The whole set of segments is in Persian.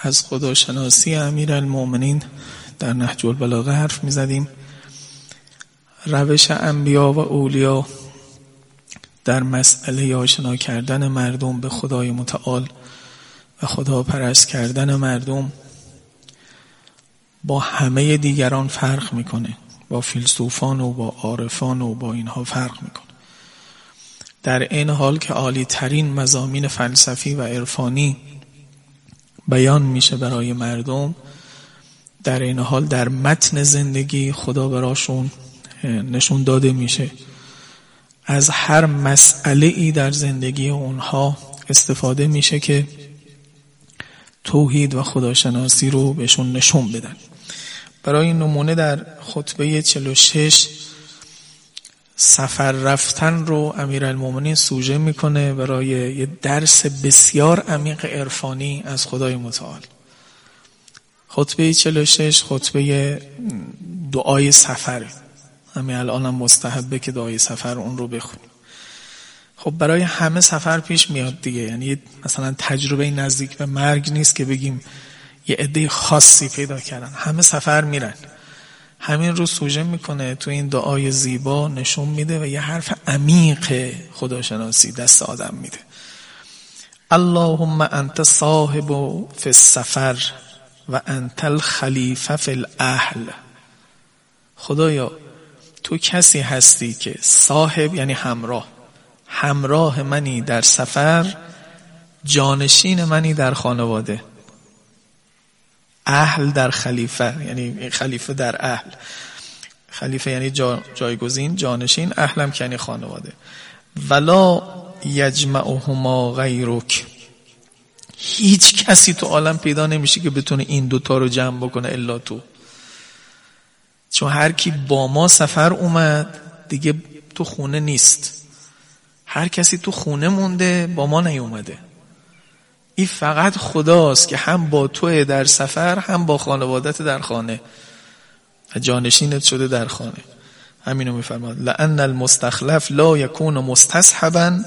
از خداشناسی امیر المومنین در نهج البلاغه حرف می زدیم روش انبیا و اولیا در مسئله آشنا کردن مردم به خدای متعال و خدا پرست کردن مردم با همه دیگران فرق می‌کنه با فیلسوفان و با عارفان و با اینها فرق می‌کنه. در این حال که عالی ترین مزامین فلسفی و عرفانی بیان میشه برای مردم. در این حال در متن زندگی خدا براشون نشون داده میشه. از هر مسئله ای در زندگی اونها استفاده میشه که توحید و خداشناسی رو بهشون نشون بدن. برای نمونه در خطبه 46 سفر رفتن رو امیرالمومنین سوژه می‌کنه برای یه درس بسیار عمیق عرفانی از خدای متعال. خطبه 46 خطبه دعای سفر. همین الان هم مستحبه که دعای سفر اون رو بخونیم. خب برای همه سفر پیش میاد دیگه. یعنی مثلا تجربه نزدیک به مرگ نیست که بگیم یه عده خاصی پیدا کردن. همه سفر میرن. همین رو سوژه می‌کنه تو این دعای زیبا نشون میده و یه حرف عمیق خداشناسی دست آدم میده. اللهم انت صاحب فی السفر و انت الخلیفه فی الاهل. خدایا تو کسی هستی که صاحب یعنی همراه همراه منی در سفر جانشین منی در خانواده. اهل در خلیفه یعنی خلیفه در اهل. خلیفه یعنی جا جایگزین جانشین اهلم که یعنی خانواده. ولا یجمعهما غیرک. هیچ کسی تو عالم پیدا نمیشه که بتونه این دوتا رو جمع بکنه الا تو. چون هر کی با ما سفر اومد دیگه تو خونه نیست. هر کسی تو خونه مونده با ما نیومده. این فقط خداست که هم با تو در سفر هم با خانوادت در خانه. جانشینت شده در خانه. همینو میفرماد. لان المستخلف لا یکون مستصحبا.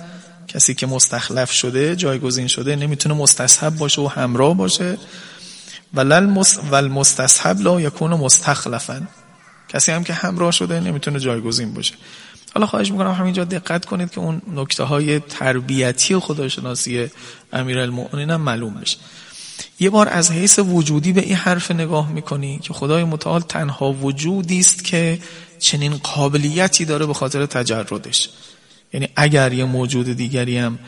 کسی که مستخلف شده جایگزین شده نمی‌تونه مستصحب باشه و همراه باشه. و المستصحب لا یکون مستخلفا. کسی هم که همراه شده نمی‌تونه جایگزین باشه. حالا خواهش می‌کنم همینجا دقت کنید که اون نکته های تربیتی و خداشناسی امیرالمؤمنین هم معلوم بشه. یه بار از حیث وجودی به این حرف نگاه می‌کنی که خدای متعال تنها وجودی است که چنین قابلیتی داره به خاطر تجردش. یعنی اگر یه موجود دیگری هم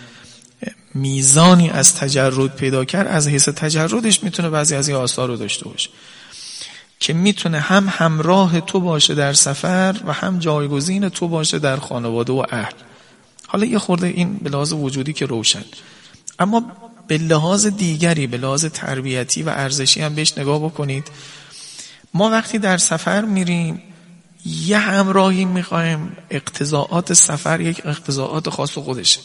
میزانی از تجرد پیدا کرد از حیث تجردش می‌تونه بعضی از این آثار رو داشته باشه. که می‌تونه هم همراه تو باشه در سفر و هم جایگزین تو باشه در خانواده و اهل حالا یه خورده این به لحاظ وجودی که روشن. اما به لحاظ دیگری به لحاظ تربیتی و ارزشی هم بهش نگاه بکنید. ما وقتی در سفر میریم یه همراهی می‌خوایم. اقتضاعات سفر یک اقتضاعات خاص خودشه.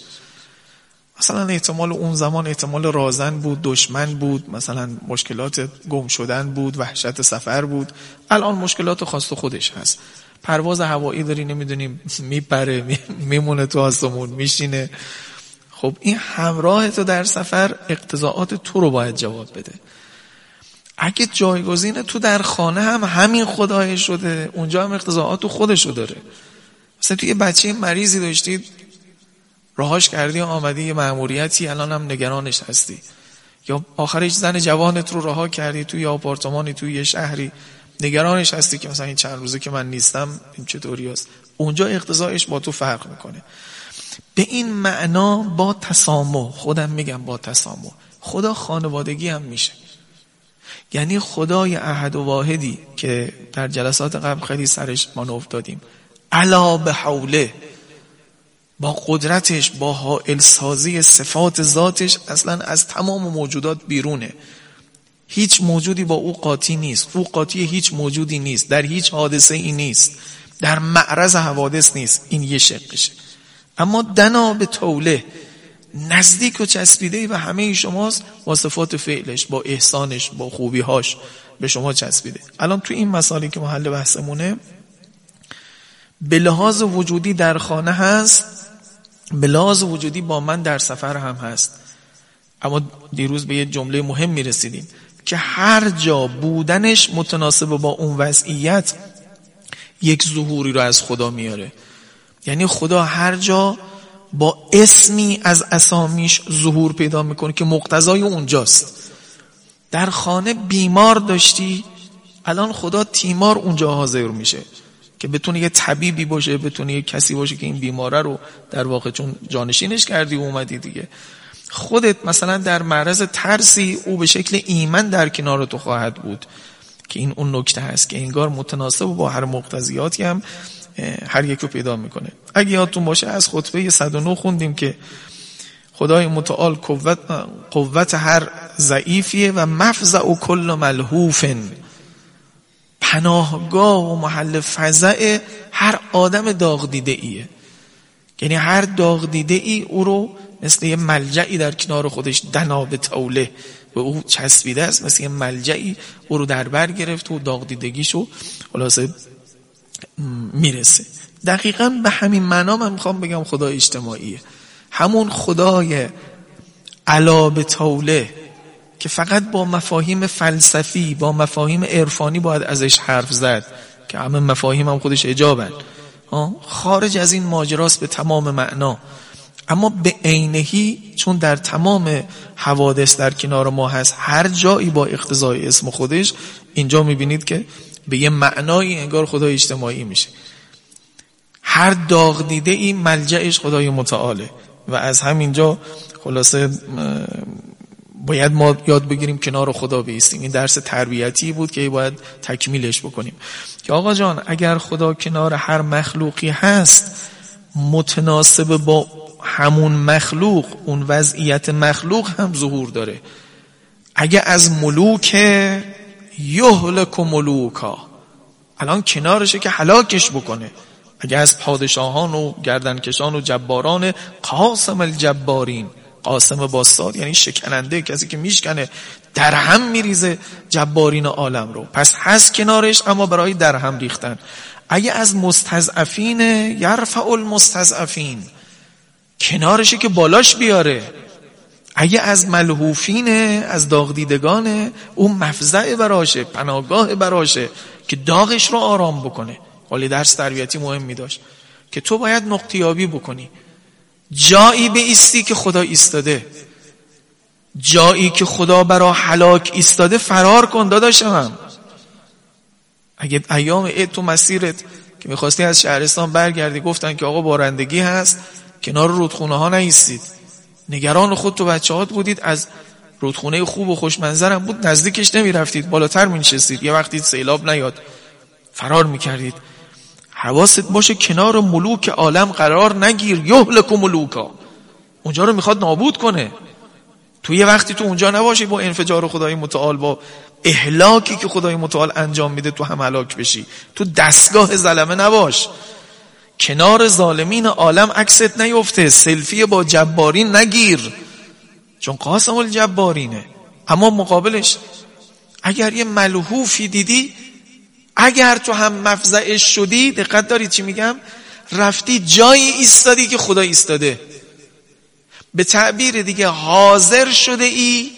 مثلا احتمال اون زمان احتمال رازن بود دشمن بود مثلا مشکلات گم شدن بود وحشت سفر بود. الان مشکلات خاص خودش هست. پرواز هوایی داری نمی‌دونیم میپره میمونه تو آسمون میشینه. خب این همراه تو در سفر اقتضاعات تو رو باید جواب بده. اگه جایگزین تو در خانه هم همین خدای شده اونجا هم اقتضاعات تو خودشو داره. مثلا تو یه بچه مریضی داشتید راهاش کردی آمدی یه مأموریتی الان هم نگرانش هستی. یا آخرش زن جوانت رو رها کردی توی آپارتمانی توی یه شهری. نگرانش هستی که مثلا این چند روزه که من نیستم این چطوری است اونجا اقتضایش با تو فرق می‌کنه. به این معنا با تسامح خودم میگم با تسامح. خدا خانوادگی هم میشه. یعنی خدای احد و واحدی که در جلسات قبل خیلی سرش ما افتادیم. علا به حوله. با قدرتش با حائل سازی صفات ذاتش اصلا از تمام موجودات بیرونه. هیچ موجودی با او قاطی نیست. او قاطی هیچ موجودی نیست. در هیچ حادثه ای نیست. در معرض حوادث نیست. این یه شقشه. اما دنا به توله نزدیک و چسبیده و همه شماست با صفات فعلش با احسانش با خوبیهاش به شما چسبیده. الان تو این مسائلی که محل بحثمونه به لحاظ وجودی در خانه هست به لحاظ وجودی با من در سفر هم هست. اما دیروز به یه جمله مهم می رسیدیم که هر جا بودنش متناسب با اون وضعیت یک ظهوری رو از خدا میاره. یعنی خدا هر جا با اسمی از اسامیش ظهور پیدا می‌کنه که مقتضای اونجاست. در خانه بیمار داشتی الان خدا تیمار اونجا حاضر میشه. که بتونه یه طبیبی باشه بتونه یه کسی باشه که این بیماره رو در واقع چون جانشینش کردی و اومدی دیگه. خودت مثلا در معرض ترسی او به شکل ایمن در کنار تو خواهد بود که این اون نکته هست که انگار متناسب با هر مقتضیاتی هم هر یک رو پیدا می‌کنه. اگه یادتون باشه از خطبه 109 خوندیم که خدای متعال قوت, قوت هر ضعیفیه و مفزع و کل ملحوفن. پناهگاه و محل فضع هر آدم داغ دیده ایه یعنی هر داغ دیده ای او رو مثل یه ملجعی در کنار خودش دنا به توله به او چسبیده است مثل یه ملجعی او رو در بر گرفت و داغ دیدگیشو خلاصه می‌رسه. دقیقا به همین معنا من می‌خوام بگم خدا اجتماعیه. همون خدای علا به توله که فقط با مفاهیم فلسفی با مفاهیم عرفانی باید ازش حرف زد که همه مفاهیم هم خودش اجابن. خارج از این ماجراست به تمام معنا. اما به عینهی چون در تمام حوادث در کنار ما هست هر جایی با اقتضای اسم خودش اینجا می‌بینید که به یه معنای انگار خدای اجتماعی میشه. هر داغ دیده این ملجعش خدای متعاله. و از همینجا خلاصه باید ما یاد بگیریم کنار خدا بیستیم. این درس تربیتی بود که باید تکمیلش بکنیم. که آقا جان اگر خدا کنار هر مخلوقی هست متناسب با همون مخلوق اون وضعیت مخلوق هم ظهور داره. اگه از ملوک یهلک ملوکا الان کنارشه که حلاکش بکنه. اگه از پادشاهان و گردنکشان و جباران قاسم الجبارین قاسم باستاد یعنی شکننده کسی که میشکنه در هم میریزه جبارین عالم رو. پس هست کنارش اما برای در هم ریختن. اگه از مستضعفین یرفع المستضعفین. کنارشه که بالاش بیاره. اگه از ملحوفینه از داغ دیدگانه اون مفزع براشه پناهگاه براشه که داغش رو آرام بکنه. ولی درس تربیتی مهم می داشت. که تو باید نقطیابی بکنی. جایی به ایستی که خدا ایستاده. جایی که خدا برا حلاک ایستاده فرار کن داداشم اگه ایام عید تو مسیرت که می‌خواستی از شهرستان برگردی گفتن که آقا بارندگی هست کنار رودخونه ها نیستید. نگران خود تو بچه هات بودید از رودخونه خوب و خوشمنظرم بود نزدیکش نمی رفتید بالاتر می نشستید یه وقتی سیلاب نیاد فرار می کردید حواست باشه کنار ملوک عالم قرار نگیر. یهلک ملوکا. اونجا رو می‌خواد نابود کنه. تو یه وقتی تو اونجا نباشی با انفجار خدای متعال با اهلاکی که خدای متعال انجام میده تو هم هلاک بشی. تو دستگاه زلمه نباش. کنار ظالمین عالم عکست نیفته. سلفی با جبارین نگیر. چون قاسم الجبارینه. اما مقابلش اگر یه ملحوفی دیدی اگر تو هم مفزعش شدی دقت دارید چی میگم؟ رفتی جایی ایستادی که خدا ایستاده. به تعبیر دیگه حاضر شده ای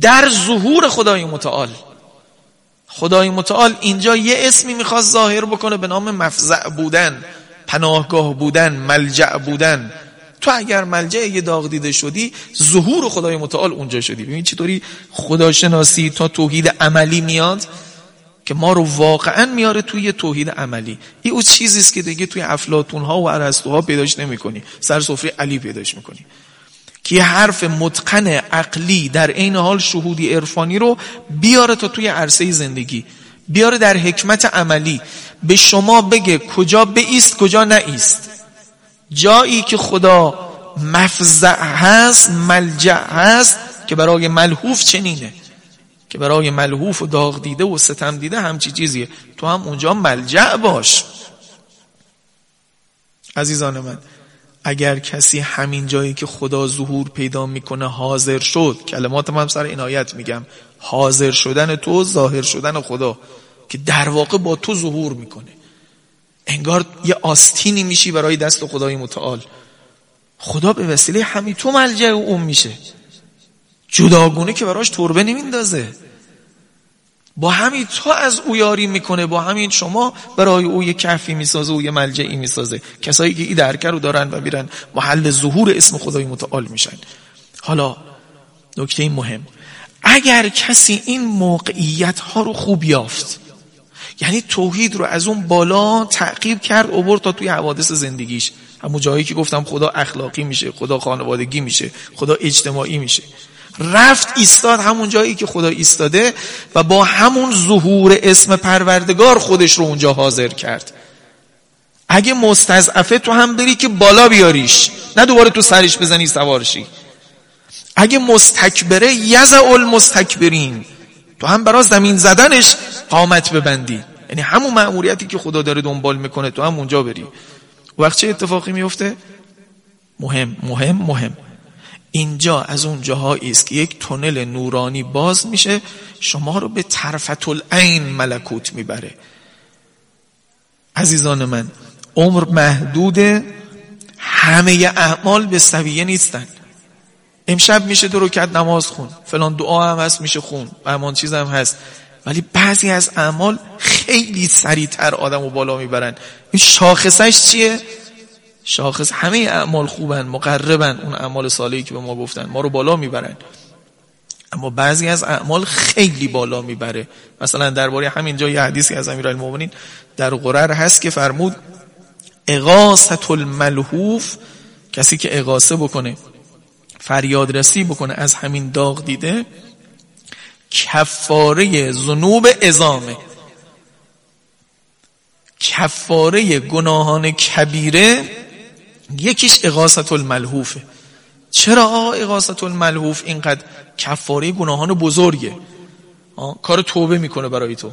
در ظهور خدای متعال. خدای متعال اینجا یه اسمی می‌خواست ظاهر بکنه به نام مفزع بودن پناهگاه بودن ملجع بودن. تو اگر ملجع یه داغ دیده شدی ظهور خدای متعال اونجا شدی. ببین چطوری خداشناسی تا توحید عملی میاد؟ که ما رو واقعا میاره توی توحید عملی. این اون چیزی است که دیگه توی افلاطون ها و ارسطوها پیداش نمی‌کنی. سر سفره علی پیداش می‌کنی. که حرف متقن عقلی در عین حال شهودی عرفانی رو بیاره تا توی عرصه زندگی. بیاره در حکمت عملی. به شما بگه کجا بیست کجا نایست. جایی که خدا مفزع هست ملجع هست که برای ملحوف چنینه. که برای ملحوف و داغ دیده و ستم دیده همچی چیزیه. تو هم اونجا ملجع باش. عزیزان من اگر کسی همین جایی که خدا ظهور پیدا می‌کنه حاضر شد کلمات من سر عنایت میگم حاضر شدن تو ظاهر شدن خدا که در واقع با تو ظهور می‌کنه. انگار یه آستینی میشی برای دست خدای متعال. خدا به وسیله همین تو ملجع اون میشه. جداگونه که براش تربه نمیندازه. با همین تو از او یاری می‌کنه با همین شما برای او یه کفی می‌سازه و یه ملجعی می‌سازه. کسایی که این درکه رو دارن و میرن محل ظهور اسم خدای متعال میشن. حالا نکته مهم. اگر کسی این موقعیت ها رو خوب یافت یعنی توحید رو از اون بالا تعقیب کرد اوبر تا توی حوادث زندگیش. همون جایی که گفتم خدا اخلاقی میشه خدا خانوادگی میشه خدا اجتماعی میشه. رفت ایستاد همون جایی که خدا ایستاده و با همون ظهور اسم پروردگار خودش رو اونجا حاضر کرد. اگه مستضعفه تو هم بری که بالا بیاریش نه دوباره تو سرش بزنی سوارشی. اگه مستکبره یزع المستکبرین. تو هم برای زمین زدنش قامت ببندی. یعنی همون مأموریتی که خدا داره دنبال می‌کنه تو هم اونجا بری. وقت چه اتفاقی میفته مهم مهم مهم. اینجا از اون جاهایی است که یک تونل نورانی باز میشه شما رو به طرفت العین ملکوت می‌بره. عزیزان من عمر محدود همه اعمال به سویه نیستن. امشب میشه دو رکعت نماز خون فلان دعا هم هست میشه خون و همان چیز هم هست. ولی بعضی از اعمال خیلی سریعتر آدم رو بالا می‌برن. این شاخصش چیه؟ شاخص همه اعمال خوبن مقربن اون اعمال صالحی که به ما گفتن ما رو بالا می‌برن. اما بعضی از اعمال خیلی بالا می‌بره. مثلا درباره همین جای حدیثی از امیرالمومنین در قرر هست که فرمود اغاثت الملحوف کسی که اغاثه بکنه فریادرسی بکنه از همین داغ دیده کفاره ذنوب ازامه کفاره گناهان کبیره یکیش اغاثت الملحوفه چرا اغاثت الملحوف اینقدر کفاره گناهان بزرگه؟ کار توبه می‌کنه برای تو.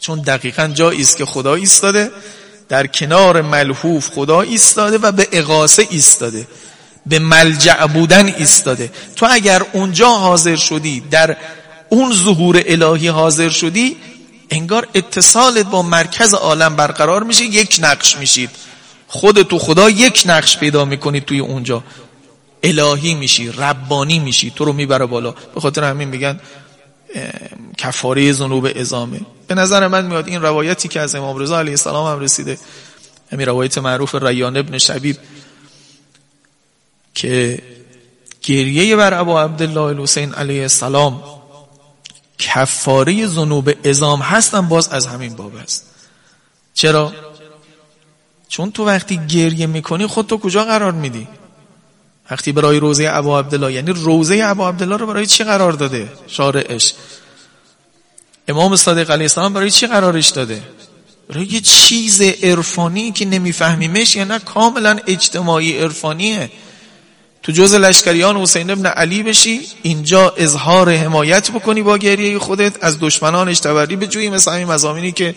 چون دقیقا جایی است که خدا ایستاده در کنار ملحوف خدا ایستاده و به اغاثه ایستاده به ملجع بودن ایستاده. تو اگر اونجا حاضر شدی در اون ظهور الهی حاضر شدی انگار اتصالت با مرکز عالم برقرار میشه یک نقش میشید. خود تو خدا یک نقش پیدا می‌کنید توی اونجا. الهی میشی ربانی میشی تو رو می‌بره بالا. به خاطر همین میگن کفاره ذنوب ازامه به نظر من میاد این روایتی که از امام رضا علیه السلام هم رسیده همین روایت معروف ریان ابن شبیب که گریه بر ابا عبدالله الحسین علیه السلام کفاره ذنوب ازام هستن باز از همین باب است. چرا؟ چون تو وقتی گریه می‌کنی خود تو کجا قرار میدی؟ وقتی برای روزه ابا عبدالله یعنی روزه ابا عبدالله رو برای چی قرار داده؟ شارعش. امام صادق علیه السلام برای چی قرارش داده؟ برای یه چیز عرفانی که نمیفهمیمش یا نه کاملا اجتماعی عرفانیه. تو جز لشکریان حسین ابن علی بشی اینجا اظهار حمایت بکنی با گریه خودت از دشمنانش تبری بجویی مثل همین مزامینی که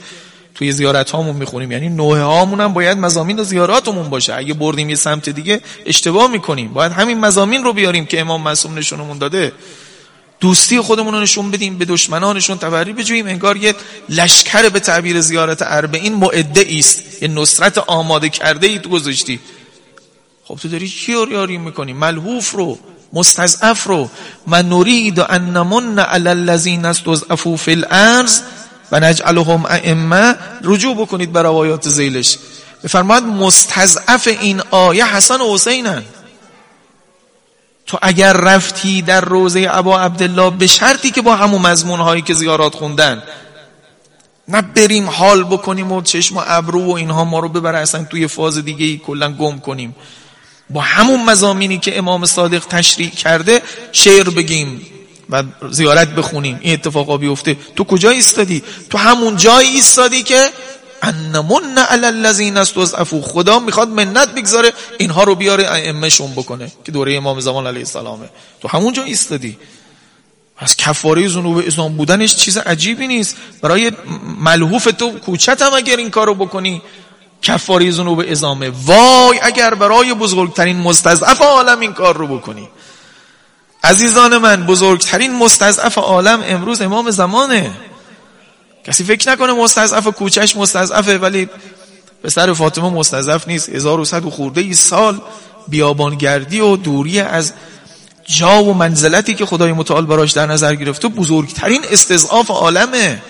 توی زیارت هامون می‌خونیم. یعنی نوه هامون هم باید مزامین و زیاراتمون باشه. اگه بردیم یه سمت دیگه اشتباه می‌کنیم. باید همین مزامین رو بیاریم که امام معصوم نشونمون داده. دوستی خودمون رو نشون بدیم به دشمنانشون تبری بجوییم. انگار یه لشکر به تعبیر زیارت اربعین معده است. یه نصرت آماده کرده ای تو گذاشتی. خب تو داری چی رو یاری می‌کنی؟ ملحوف رو مستضعف رو. من نرید ان نمن علی الذین استضعفوا فی الارض و نجعلهم ائمه. رجوع بکنید بر روایات زیلش. بفرماد مستضعف این آیه حسن و حسینن. تو اگر رفتی در روزه ابا عبدالله به شرطی که با همون مضمون هایی که زیارات خوندن نه بریم حال بکنیم و چشم و ابرو و اینها ما رو ببره اصلا توی فاز دیگه ای کلا گم کنیم. با همون مزامینی که امام صادق تشریع کرده شعر بگیم. و زیارت بخونیم. این اتفاقا بیفته. تو کجا ایستادی؟ تو همون جایی ایستادی که انمن علی الذین استضعفوا. خدا می‌خواد منت بگذاره اینها رو بیاره ائمهشون بکنه که دوره امام زمان علیه السلامه. تو همون جا ایستادی. از کفاره ذنوب اسلام بودنش چیز عجیبی نیست. برای ملحوف تو کوچت هم اگر این کارو بکنی کفاره ذنوب ازامه وای اگر برای بزرگترین مستضعف عالم این کار رو بکنی. عزیزان من بزرگترین مستضعف عالم امروز امام زمانه. کسی فکر نکنه مستضعف کوچش مستضعفه ولی پسر فاطمه مستضعف نیست. 1100 و خورده ای سال بیابانگردی و دوری از جا و منزلتی که خدای متعال براش در نظر گرفته بزرگترین استضعاف عالمه.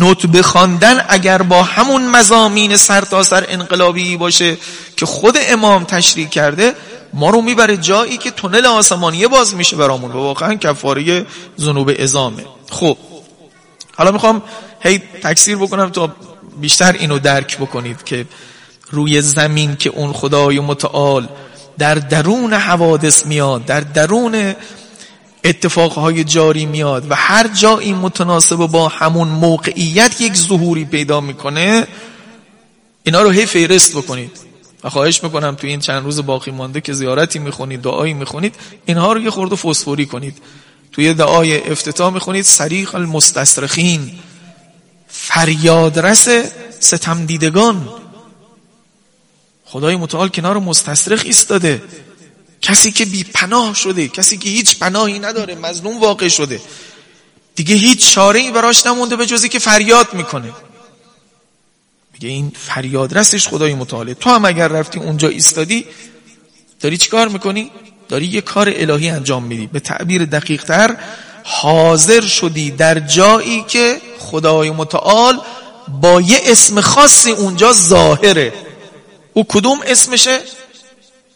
نطبه خواندن اگر با همون مزامین سرتاسر سر انقلابی باشه که خود امام تشریح کرده ما رو می‌بره جایی که تونل آسمانیه باز میشه برامون. و واقعا کفاره ذنوب ازامه خب حالا می‌خوام هی تکثیر بکنم تا بیشتر اینو درک بکنید که روی زمین که اون خدای متعال در درون حوادث میاد در درون اتفاقهای جاری میاد و هر جایی متناسب با همون موقعیت یک ظهوری پیدا می‌کنه اینا رو هی فیرست بکنید. و خواهش می‌کنم تو این چند روز باقی مانده که زیارتی می‌خونید دعایی می‌خونید اینها رو یه خورده فسفوری کنید. توی دعای افتتاح می‌خونید سریخ المستصرخین فریادرس ستم دیدگان خدای متعال کنار مستصرخ ایستاده. کسی که بی پناه شده کسی که هیچ پناهی نداره مظلوم واقع شده. دیگه هیچ چاره ای براش نمونده به جزی که فریاد می‌کنه. میگه این فریاد رستش خدای متعاله تو هم اگر رفتی اونجا ایستادی داری چیکار می‌کنی؟ داری یه کار الهی انجام میدی. به تعبیر دقیق تر حاضر شدی در جایی که خدای متعال با یه اسم خاصی اونجا ظاهره. او کدوم اسمشه؟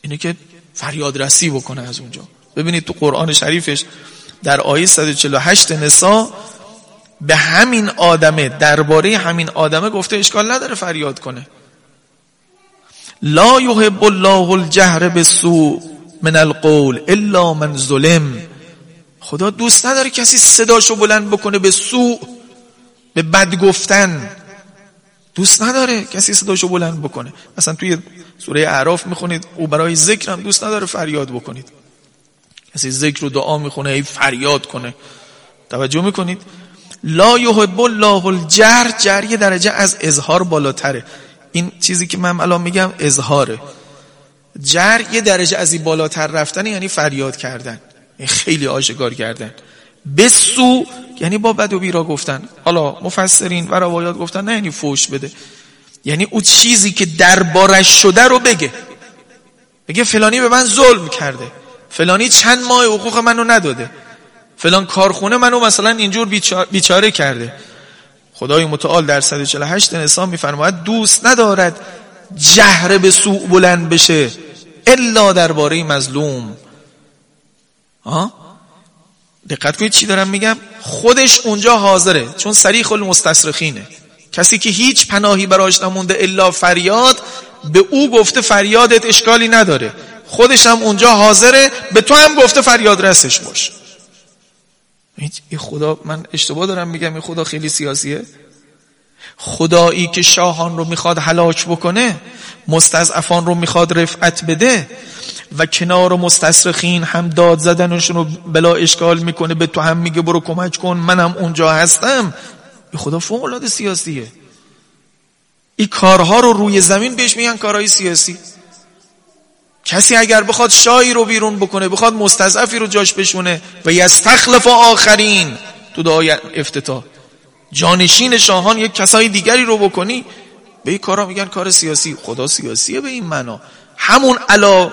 اینه که فریاد رسی بکنه از اونجا. ببینید تو قرآن شریفش در آیه 148 نسا به همین آدمه درباره همین آدمه گفته اشکال نداره فریاد کنه. لا یحب الله الجهر بالسوء من القول الا من ظلم. خدا دوست نداره کسی صداشو بلند بکنه به سوء به بد گفتن. دوست نداره کسی صداشو بلند بکنه. مثلا توی سوره اعراف می‌خونید او برای ذکر هم دوست نداره فریاد بکنید. کسی ذکر رو دعا می‌خونه ای فریاد کنه. توجه می‌کنید؟ لا یحب الله الجهر جر یه درجه از اظهار بالاتره. این چیزی که من الان میگم اظهاره. جر یه درجه از این بالاتر رفتن یعنی فریاد کردن. خیلی آشکار کردن. بسو یعنی با بد و بیرا گفتن. حالا مفسرین و روایات گفتن نه یعنی فوش بده. یعنی او چیزی که دربارش شده رو بگه. بگه فلانی به من ظلم کرده. فلانی چند ماه حقوق منو نداده. فلان کارخونه منو مثلا اینجور بیچاره کرده. خدای متعال در 148 نسا میفرماید دوست ندارد جهر به سوء بلند بشه الا درباره مظلوم. دقت کنید چی دارم میگم؟ خودش اونجا حاضره چون سریخ المستصرخینه. کسی که هیچ پناهی براش نمونده الا فریاد به او گفته فریادت اشکالی نداره. خودش هم اونجا حاضره به تو هم گفته فریاد رسش باش. این خدا من اشتباه دارم میگم این خدا خیلی سیاسیه. خدایی که شاهان رو می‌خواد هلاک بکنه مستضعفان رو می‌خواد رفعت بده و کنار و مستصرخین هم داد زدنشون رو بلا اشکال می‌کنه به تو هم میگه برو کمک کن منم اونجا هستم. خدا فوق العاده سیاسیه. این کارها رو روی زمین بهش میگن کارهای سیاسی. کسی اگر بخواد شاهی رو بیرون بکنه بخواد مستضعفی رو جاش بشونه و یستخلف آخرین تو دعای افتتاح. جانشین شاهان یک کسای دیگری رو بکنی به این کارا میگن کار سیاسی. خدا سیاسیه به این معنا. همون علا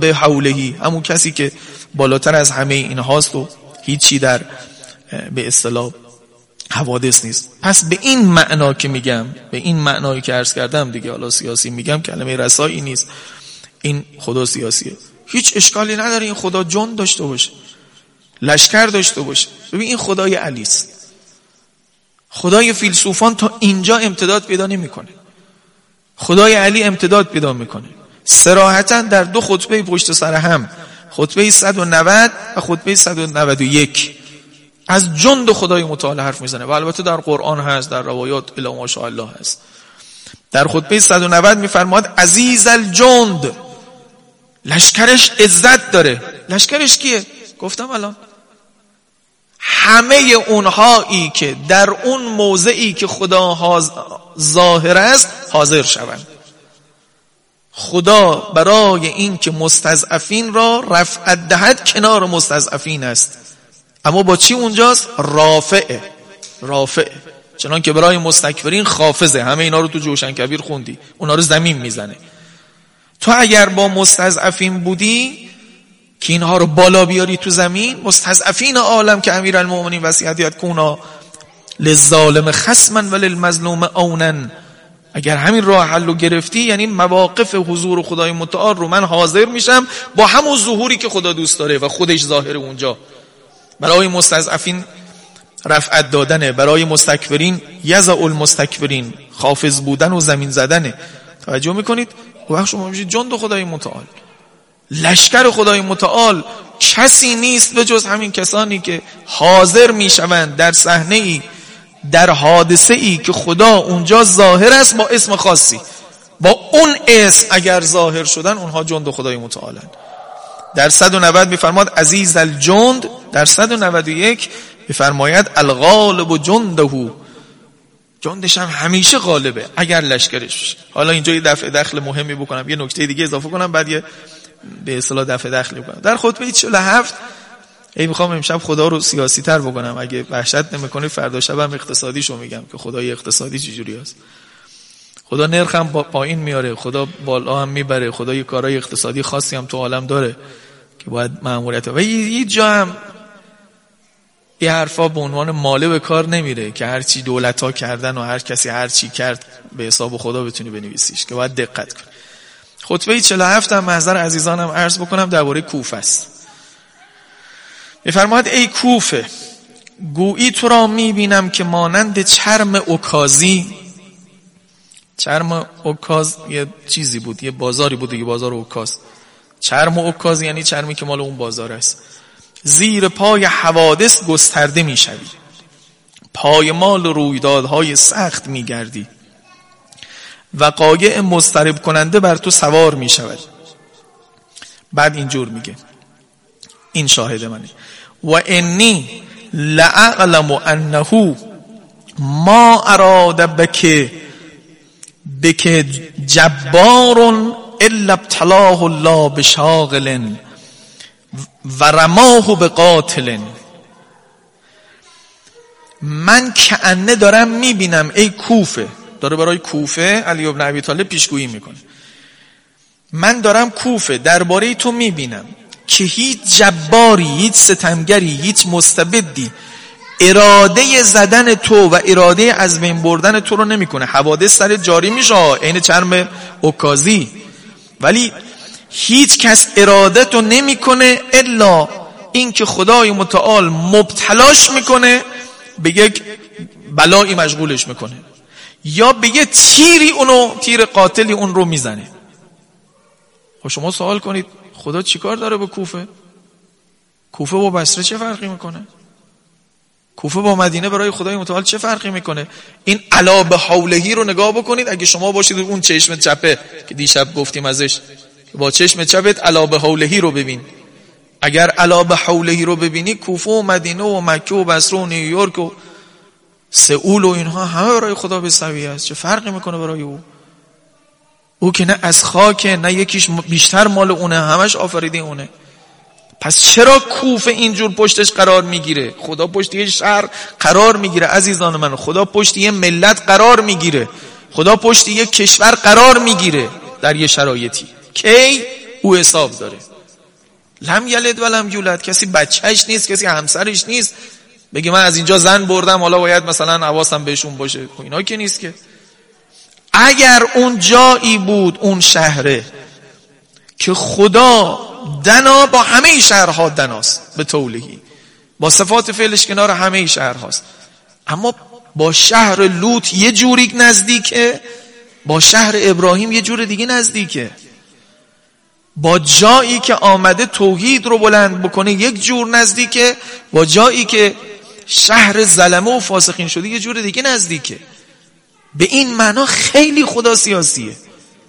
به حولهی همون کسی که بالاتر از همه این هاست و هیچی در به اصطلاح حوادث نیست. پس به این معنا که میگم به این معنایی که عرض کردم دیگه حالا سیاسی میگم کلمه رسایی نیست. این خدا سیاسیه هیچ اشکالی نداره این خدا جن داشته باشه. لشکر داشته باشه. ببین این خدای علی است. خدای فیلسوفان تا اینجا امتداد پیدا نمی‌کنه. خدای علی امتداد پیدا می‌کنه. سراحتا در دو خطبه پشت سر هم خطبه 190 و خطبه 191 از جند خدای متعال حرف می‌زنه و البته در قرآن هست در روایات الا ماشاءالله هست. در خطبه 190 میفرماد عزیز الجند. لشکرش عزت داره. لشکرش کیه؟ گفتم الان. همه اونهایی که در اون موضعی که خدا ظاهر است حاضر شوند. خدا برای این که مستضعفین را رفعت دهد کنار مستضعفین است. اما با چی اونجاست؟ رافعه. رافعه. چنان که برای مستکبرین خافزه همه اینا رو تو جوشن کبیر خوندی. اونا رو زمین می‌زنه. تو اگر با مستضعفین بودی که اینها رو بالا بیاری تو زمین مستضعفین عالم که امیر المؤمنین وسیعت یاد کونا للظالم خصما و للمظلوم اونن اگر همین راه حل رو گرفتی یعنی مواقف حضور خدای متعال رو من حاضر میشم با همون ظهوری که خدا دوست داره و خودش ظاهر اونجا. برای مستضعفین رفعت دادنه برای مستکبرین یزع المستکبرین خافز بودن و زمین زدنه. توجه می‌کنید؟ وقت شما میشید جند خدای متعال. لشکر خدای متعال کسی نیست به جز همین کسانی که حاضر می‌شوند در صحنه ای در حادثه ای که خدا اونجا ظاهر است با اسم خاصی. با اون اسم اگر ظاهر شدن اونها جند خدای متعالن. در 190 میفرماد عزیز الجند در 191 میفرماید الغالب و جنده. جندش هم همیشه غالبه اگر لشکرش حالا اینجا یه دفع دخل مهمی بکنم یه نکته دیگه اضافه کنم بعد یه به اصطلاح دفع دخلی بکنم. در خطبه 47 ای می‌خوام امشب خدا رو سیاسی تر بکنم. اگه وحشت نمی‌کنه فردا شبم اقتصادیشو میگم که خدای اقتصادی چجوری هست. خدا نرخ هم پایین میاره خدا بالا هم می‌بره خدا یه کارهای اقتصادی خاصی هم تو عالم داره که باید مأموریت. و یه جا هم یه حرفا به عنوان ماله به کار نمیره که هر چی دولت ها کردن و هر کسی هر چی کرد به حساب خدا بتونی بنویسیش که باید دقت کن خطبه 47 هم محضر عزیزانم عرض بکنم درباره کوفه است. میفرماد ای کوفه گویی تو را می‌بینم که مانند چرم اوکازی چرم اوکاز یه چیزی بود یه بازاری بود یه بازار اوکاز. چرم اوکاز یعنی چرمی که مال اون بازار است. زیر پای حوادث گسترده می‌شوی. پای مال رویدادهای سخت میگردی. وقایع مسترب کننده بر تو سوار می‌شود. بعد اینجور میگه. این شاهد منه. و انی لعلم انه ما اراد بک بک جبار الا ابتلاه الله بشاغل و رماه به قاتل من کعنه دارم می‌بینم ای کوفه. داره برای کوفه علی ابن عبی طالب پیشگویی می‌کنه. من دارم کوفه درباره تو می‌بینم. که هیچ جباری هیچ ستمگری هیچ مستبدی اراده زدن تو و اراده از بین بردن تو رو نمی‌کنه. حوادث سر جاری میشه عین چرم اوکازی. ولی هیچ کس ارادت رو نمی‌کنه الا اینکه خدای متعال مبتلاش می‌کنه به یک بلایی مشغولش می‌کنه. یا به یه تیری اونو تیر قاتلی اون رو می‌زنه. خب شما سوال کنید خدا چیکار داره به کوفه؟ کوفه با بصره چه فرقی می‌کنه؟ کوفه با مدینه برای خدای متعال چه فرقی می‌کنه؟ این علا به حولهی رو نگاه بکنید اگه شما باشید اون چشم چپه که دیشب گفتیم ازش. با چشم چپت علا به حولهی رو ببین. اگر علا به حولهی رو ببینی کوفه و مدینه و مکه و بصره و نیویورک و سئول و اینها همه برای خدا به سویه است. چه فرقی می‌کنه برای او؟ او که نه از خاک نه یکیش بیشتر مال اونه همش آفریده اونه. پس چرا کوفه اینجور پشتش قرار می‌گیره؟ خدا پشت یه شهر قرار می‌گیره عزیزان من. خدا پشت یه ملت قرار می‌گیره. خدا پشت یه کشور قرار می‌گیره در یه شرایطی. کی او حساب داره. لم یلد و لم یولد. کسی بچهش نیست کسی همسرش نیست. بگی من از اینجا زن بردم حالا باید مثلا حواسم بهشون باشه. خب اینا که نیست که. اگر اون جایی بود اون شهره که خدا دنا با همه شهرها دناست به طولهی با صفات فعلش کنار همه شهرهاست. اما با شهر لوط یه جوری نزدیکه با شهر ابراهیم یه جور دیگه نزدیکه. با جایی که آمده توحید رو بلند بکنه یک جور نزدیکه. با جایی که شهر ظلمه و فاسقین شده یه جور دیگه نزدیکه. به این معنا خیلی خدا سیاسیه.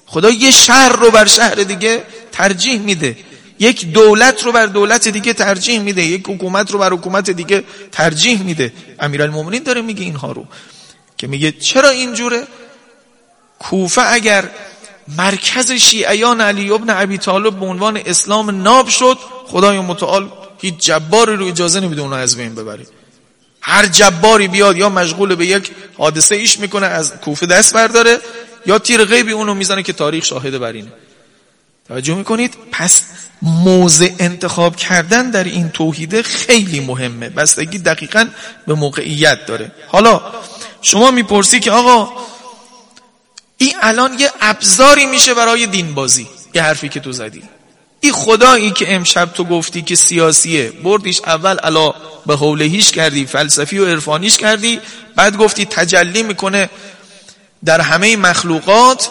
خدا یه شهر رو بر شهر دیگه ترجیح میده. یک دولت رو بر دولت دیگه ترجیح میده. یک حکومت رو بر حکومت دیگه ترجیح میده. امیرالمومنین داره میگه اینها رو. که میگه چرا اینجوره؟ کوفه اگر مرکز شیعیان علی ابن عبی طالب به عنوان اسلام ناب شد خدای متعال هیچ جباری رو اجازه نمیده اونو از بین ببره. هر جباری بیاد یا مشغول به یک حادثه ایش می‌کنه از کوفه دست برداره یا تیر غیبی اونو می‌زنه که تاریخ شاهد بر اینه توجه می‌کنید؟ پس موضع انتخاب کردن در این توحیده خیلی مهمه. بستگی دقیقا به موقعیت داره. حالا شما می‌پرسی که آقا این الان یه ابزاری میشه برای دین بازی یه حرفی که تو زدی. این خدایی که امشب تو گفتی که سیاسیه. بردیش اول علا به حولهیش کردی فلسفی و عرفانیش کردی. بعد گفتی تجلی می‌کنه در همه مخلوقات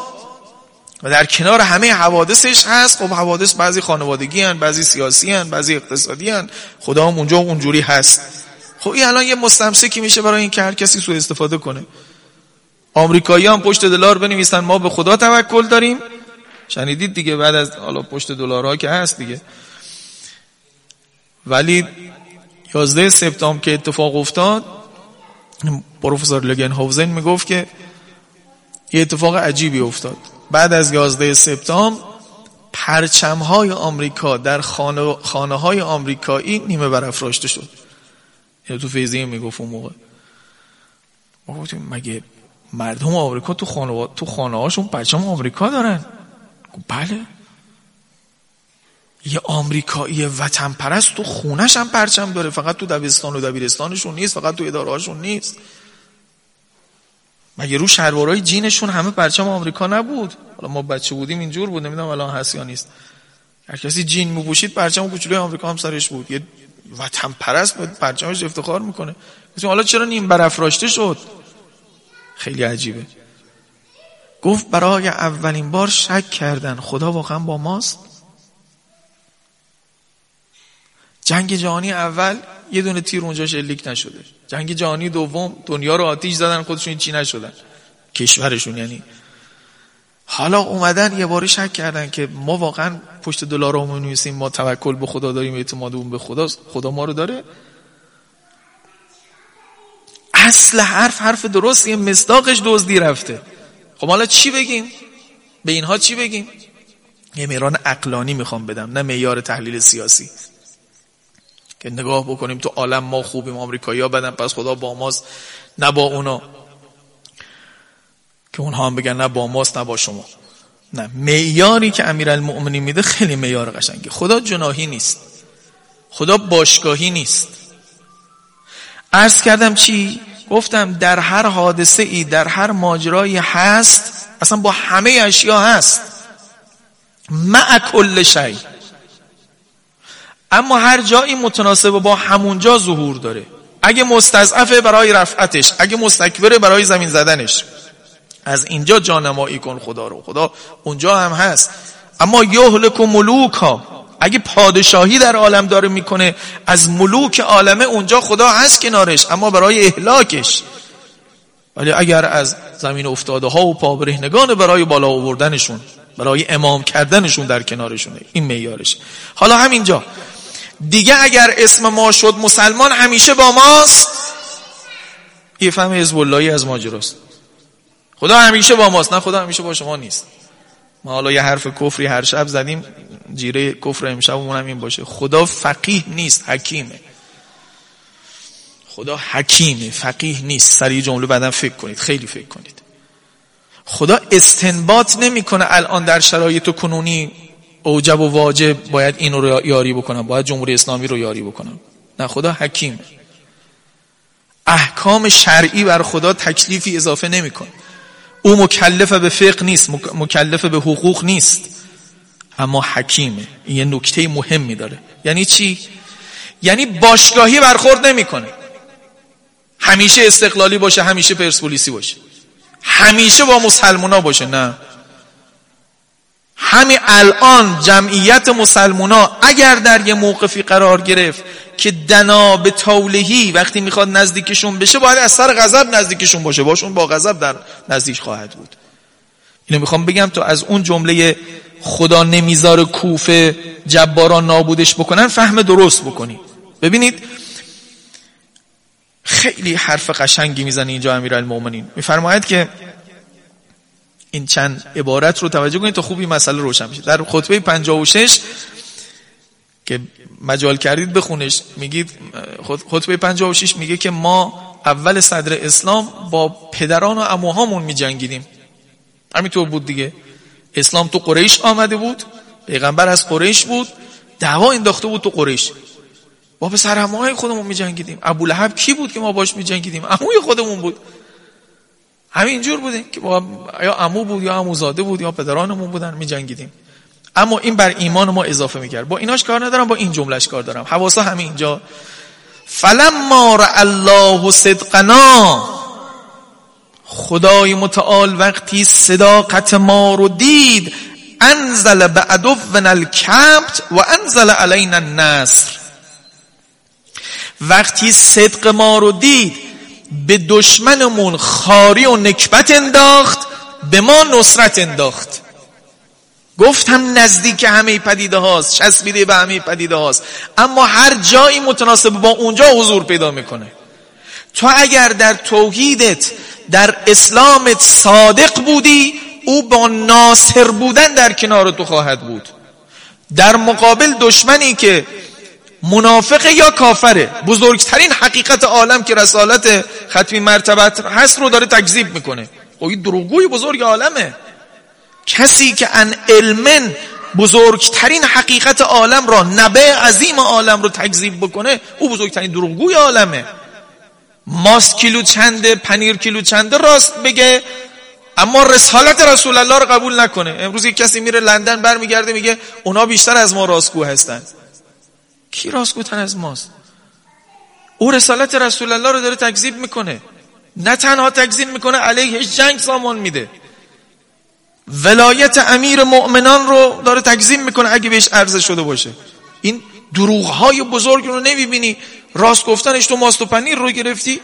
و در کنار همه حوادثش هست. خب حوادث بعضی خانوادگی هن بعضی سیاسی هن بعضی اقتصادی هن خدا هم اونجا اونجوری هست. خب این الان یه مستمسکی میشه برای این که هر کسی سو استفاده کنه. آمریکایی هم پشت دلار بنویسن. ما به خدا توکل داریم. شنیدید دیگه بعد از حالا پشت دلارها که هست دیگه. ولی 11 سپتامبر که اتفاق افتاد پروفسور لگن هاوزن می‌گفت که یه اتفاق عجیبی افتاد. بعد از 11 سپتامبر پرچم های آمریکا در خانه, خانه های آمریکایی نیمه برافراشته شد. یعنی تو فیزیه می‌گفت اون موقع. ما گفتیم مگه مردم آمریکا تو خانه تو خانه هاشون پرچم آمریکا دارن. بله. یه آمریکایی وطن پرست تو خونش هم پرچم داره. فقط تو دبستان و دبیرستانشون نیست فقط تو اداره هاشون نیست. مگه رو شلوارای جینشون همه پرچم آمریکا نبود؟ حالا ما بچه بودیم اینجور بود نمی‌دونم الان هست یا نیست. هر کسی جین میپوشید پرچم کوچولوی آمریکا هم سرش بود. یه وطن پرست به پرچمش افتخار می‌کنه. حالا چرا نیم برافراشته شد؟ خیلی عجیبه. گفت برای اولین بار شک کردن خدا واقعا با ماست. جنگ جهانی اول یه دونه تیر اونجا شلیک نشده. جنگ جهانی دوم دنیا رو آتیش زدن خودشون چی نشدن. کشورشون یعنی. حالا اومدن یه باری شک کردن که ما واقعا پشت دلار رو ما توکل به خدا داریم اعتماد به خدا خدا ما رو داره؟ اصل حرف حرف درست یه مصداقش دزدی رفته. خب حالا چی بگیم؟ به اینها چی بگیم؟ یه میران اقلانی می‌خوام بدم نه میار تحلیل سیاسی. که نگاه بکنیم تو عالم ما خوبیم آمریکایی ها بدن پس خدا با ماست نه با اونا. که اونها هم بگن نه با ماست نه با شما. نه میاری که امیرالمؤمنین میده خیلی میار قشنگی خدا جناهی نیست. خدا باشگاهی نیست. عرض کردم چی؟ گفتم در هر حادثه ای در هر ماجرایی هست اصلا با همه اشیا هست. مع کل شی. اما هر جایی متناسب با همونجا ظهور داره. اگه مستضعفه برای رفعتش اگه مستکبره برای زمین زدنش. از اینجا جانمایی کن خدا رو. خدا اونجا هم هست. اما یهلک ملوک ها اگه پادشاهی در عالم داره می‌کنه از ملوک عالمه اونجا خدا هست کنارش اما برای اهلاکش. ولی اگر از زمین افتاده ها و پابرهنگان برای بالا آوردنشون برای امام کردنشون در کنارشونه این میارش حالا همینجا. دیگه اگر اسم ما شد مسلمان همیشه با ماست. یه فهم حزب از ماجراست. خدا همیشه با ماست نه خدا همیشه با شما نیست. ما حالا یه حرف کفری هر شب زدیم. جیره کفر امشبمون هم این باشه. خدا فقیه نیست حکیمه. خدا حکیمه فقیه نیست. سریع جمله بعدا فکر کنید خیلی فکر کنید. خدا استنباط نمی‌کنه الان در شرایط کنونی اوجب و واجب باید اینو رو یاری بکنم باید جمهوری اسلامی رو یاری بکنم. نه خدا حکیم احکام شرعی بر خدا تکلیفی اضافه نمی‌کنه. او مکلف به فقه نیست مکلف به حقوق نیست. اما حکیمه. این یه نکته مهمی داره. یعنی چی؟ یعنی باشگاهی برخورد نمی‌کنه. همیشه استقلالی باشه همیشه پرسپولیسی باشه. همیشه با مسلمونا باشه نه. همین الان جمعیت مسلمونا اگر در یه موقفی قرار گرفت که دنا به تولهی وقتی می‌خواد نزدیکشون بشه باید از سر غضب نزدیکشون باشه. باشون با غضب در نزدیک خواهد بود. اینو می‌خوام بگم تو از اون جمله خدا نمیذار کوفه جباران نابودش بکنن فهم درست بکنی ببینید خیلی حرف قشنگی می‌زنه اینجا امیرالمومنین میفرماید که این چند عبارت رو توجه کنید تا خوب این مسئله روشن بشه. در خطبه 56 که مجال کردید بخونش میگید خطبه 56 میگه که ما اول صدر اسلام با پدران و اموهامون میجنگیدیم. همینطور بود دیگه. اسلام تو قریش آمده بود پیغمبر از قریش بود دعوا انداخته بود تو قریش. با پسر های خودمون میجنگیدیم. ابو لهب کی بود که ما باش میجنگیدیم؟ عموی خودمون بود. همینجور بودیم که با یا عمو بود یا عموزاده بود یا پدرانمون بودن میجنگیدیم. اما این بر ایمان ما اضافه می‌کرد. با ایناش کار ندارم با این جملهش کار دارم. حواسا همه اینجا. فلما را الله صدقنا خدای متعال وقتی صداقت ما رو دید انزل بعدونا الکبت و انزل علینا النصر. وقتی صدق ما رو دید به دشمنمون خاری و نکبت انداخت به ما نصرت انداخت. گفتم نزدیک همه پدیده هاست چسبیده به همه پدیده هاست. اما هر جایی متناسب با اونجا حضور پیدا می‌کنه. تو اگر در توحیدت در اسلامت صادق بودی او با ناصر بودن در کنار تو خواهد بود. در مقابل دشمنی که منافق یا کافره بزرگترین حقیقت عالم که رسالت ختمی مرتبت هست رو داره تکذیب می‌کنه. خب این دروغگوی بزرگ عالمه. کسی که ان علمن بزرگترین حقیقت عالم را نبه عظیم عالم رو تکذیب بکنه او بزرگترین دروغگوی عالمه. ماست کیلو چنده پنیر کیلو چنده راست بگه. اما رسالت رسول الله رو قبول نکنه. امروز یک کسی میره لندن برمیگرده میگه اونا بیشتر از ما راستگو هستن. کی راستگوتر از ماست؟ او رسالت رسول الله رو داره تکذیب می‌کنه. نه تنها تکذیب می‌کنه علیهش جنگ سامان میده. ولایت امیر مؤمنان رو داره تکذیب می‌کنه اگه بهش عرضه شده باشه. این دروغ های بزرگ رو نمی‌بینی. راست گفتنش تو ماست و پنیر رو گرفتی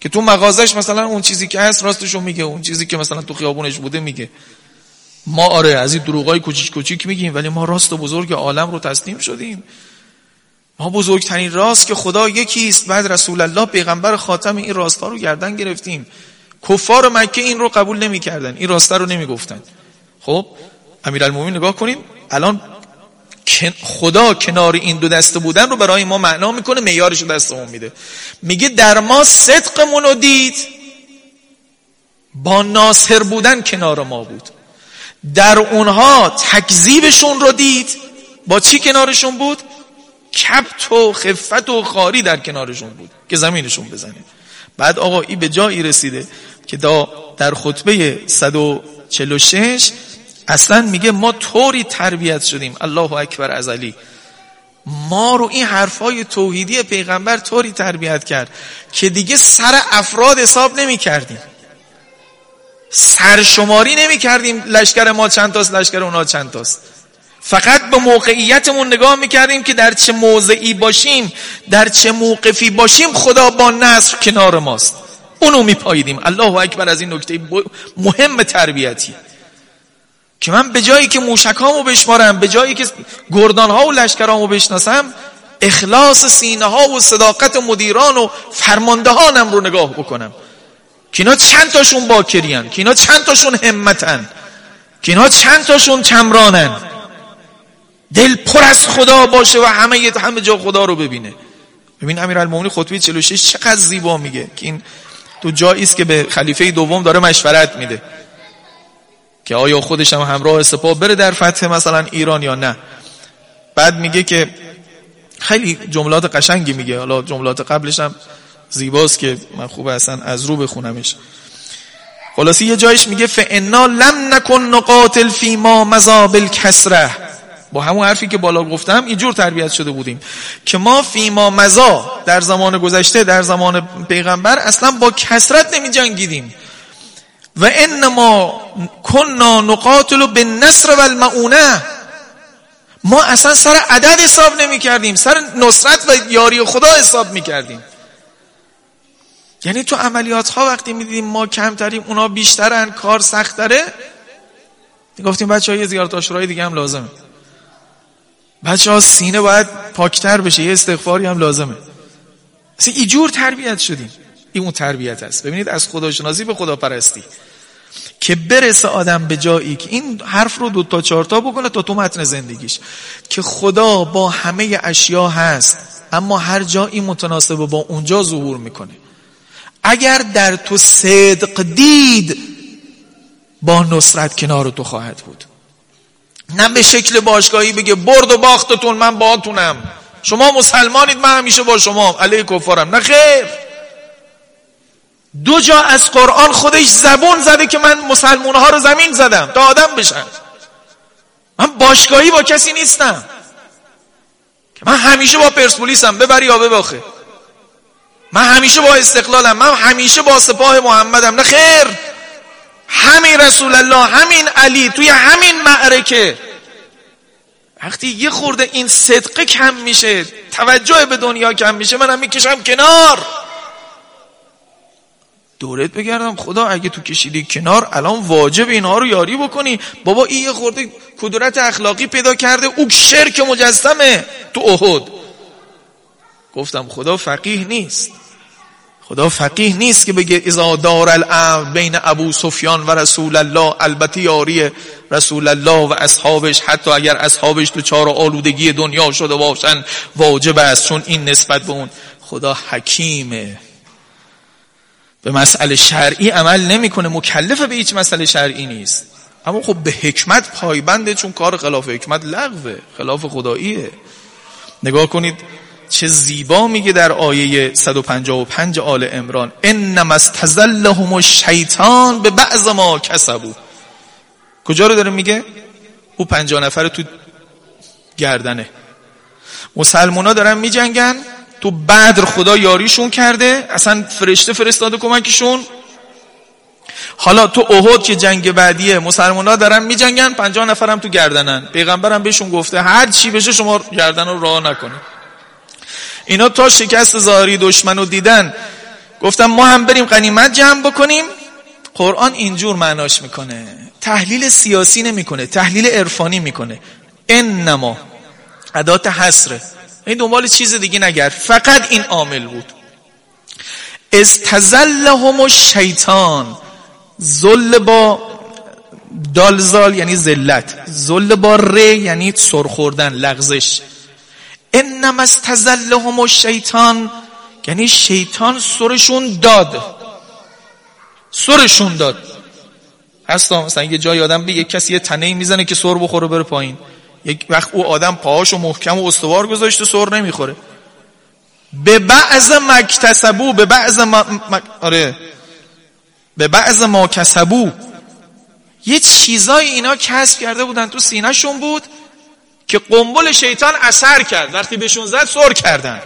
که تو مغازش مثلا اون چیزی که هست راستشو میگه اون چیزی که مثلا تو خیابونش بوده میگه. ما آره از این دروغای کوچیک کوچیک میگیم ولی ما راست و بزرگ عالم رو تسلیم شدیم. ما بزرگترین راست که خدا یکی است بعد رسول الله پیغمبر خاتم این راستا رو گردن گرفتیم. کفار مکه این رو قبول نمی‌کردن این راستا رو نمی‌گفتن. خب امیرالمومنین نگاه کنیم الان خدا کنار این دو دسته بودن رو برای ما معنا می‌کنه میارش دستمون میده. میگه در ما صدقمون رو دید. با ناصر بودن کنار ما بود. در اونها تکذیبشون رو دید. با چی کنارشون بود؟ کبت و خفت و خاری در کنارشون بود. که زمینشون بزنه بعد آقا ای به جایی رسیده که در خطبه 146 اصلا میگه ما طوری تربیت شدیم. الله اکبر ازلی ما رو این حرفای توحیدی پیغمبر طوری تربیت کرد که دیگه سر افراد حساب نمی کردیم سرشماری نمی کردیم لشکر ما چند تاست لشکر اونا چند تاست فقط به موقعیتمون نگاه می‌کردیم که در چه موضعی باشیم در چه موقفی باشیم خدا با نصر کنار ماست. اونو میپاییدیم. الله اکبر از این نکته مهم تربیتی. که من به جایی که موشکامو بشمارم به جایی که گردانها و لشکرامو بشناسم اخلاص سینه ها و صداقت مدیران و فرماندهانم رو نگاه بکنم. که اینا چند تاشون باکرین که اینا چند تاشون همتن که اینا چند تاشون چمرانن. دل پر از خدا باشه و همه همه جا خدا رو ببینه. ببین امیرالمومنین خطبه 46 چقدر زیبا میگه که این تو جایی است که به خلیفه دوم داره مشورت میده. که آیا خودش هم همراه سپاه بره در فتح مثلا ایران یا نه. بعد میگه که خیلی جملات قشنگی میگه. حالا جملات قبلش هم زیباست که من خوبه اصلا از رو بخونمش. خلاصی یه جایش میگه فانا لم نکن نقاتل فی ما مزابل کسره با همون حرفی که بالا گفتم اینجور تربیت شده بودیم. که ما فیما مزا در زمان گذشته در زمان پیغمبر اصلا با کسرت نمی جنگیدیم و انما کننا نقاتل به نصر و المعونه ما اصلا سر عدد حساب نمی کردیم سر نصرت و یاری خدا حساب می کردیم یعنی تو عملیات ها وقتی می دیدیم ما کمتریم اونا بیشترن کار سختره. گفتیم بچه های یه زیارت دیگه هم لازمه. بچه ها سینه باید پاکتر بشه یه استغفاری هم لازمه. اصلا ایجور تربیت شدیم. این اون تربیت است. ببینید از خداشناسی به خدا پرستی که برسه آدم به جایی که این حرف رو دو تا چهار تا بکنه تا تو متن زندگیش. که خدا با همه اشیا هست اما هر جا این متناسب با اونجا ظهور می‌کنه. اگر در تو صدق دید با نصرت کنار تو خواهد بود. نه به شکل باشگاهی بگه برد و باختتون من باهاتونم شما مسلمانید من همیشه با شما. علیه کفارم نه خیر. دو جا از قرآن خودش زبون زده که من مسلمون ها رو زمین زدم تا آدم بشن من باشگاهی با کسی نیستم. که من همیشه با پرسپولیسم ببری یا بباخه. من همیشه با استقلالم من همیشه با سپاه محمدم. نه خیر. همین رسول الله همین علی توی همین معرکه. وقتی یه خورده این صدقه کم میشه توجه به دنیا کم میشه منم می‌کشم کنار. دورت بگردم. خدا اگه تو کشیدی کنار الان واجب اینها رو یاری بکنی. بابا این یه خورده کدورت اخلاقی پیدا کرده. او شرک مجسمه تو احد. گفتم خدا فقیه نیست. خدا فقیه نیست که بگه اذا دار الامر بین ابو سفیان و رسول الله. البته یاری رسول الله و اصحابش حتی اگر اصحابش تو چار آلودگی دنیا شده باشن واجب است چون این نسبت به اون. خدا حکیمه. به مسئله شرعی عمل نمی‌کنه مکلف به هیچ مسئله شرعی نیست. اما خب به حکمت پایبنده چون کار خلاف حکمت لغوه خلاف خداییه. نگاه کنید چه زیبا میگه در آیه 155 آل امران انما استزلهم الشیطان به بعض ما کسبو کجا رو داره میگه؟ او پنجاه نفر تو گردنه. مسلمونا دارن میجنگن تو بدر خدا یاریشون کرده اصلا فرشته فرستاده کمکشون. حالا تو احد که جنگ بعدیه مسلمان ها دارن می جنگن پنجاه نفرم تو گردنن. پیغمبرم بهشون گفته هر چی بشه شما گردن رو راه نکنه اینا تا شکست ظاهری دشمن رو دیدن. گفتم ما هم بریم قنیمت جمع بکنیم. قرآن اینجور معناش می‌کنه. تحلیل سیاسی نمی‌کنه تحلیل عرفانی می‌کنه. انما عدات حسره این دنبال چیز دیگه نگرد. فقط این عامل بود. استزلهم الشیطان. ذل با دالزال یعنی ذلت. ذل با ر یعنی سرخوردن لغزش. انما استزلهم الشیطان. یعنی شیطان سرشون داد. سرشون داد. هستا مثلا یه جای آدم به یک کسی یه تنه می‌زنه که سر بخوره بره پایین. یک وقت او آدم پاهاشو محکم و استوار گذاشته سر نمی‌خوره. به بعض مکتسبو به بعض ما... آره. به بعض ما کسبو. یه چیزای اینا کسب کرده بودن. تو سینهشون بود که قنبل شیطان اثر کرد. وقتی بهشون زد سر کردن.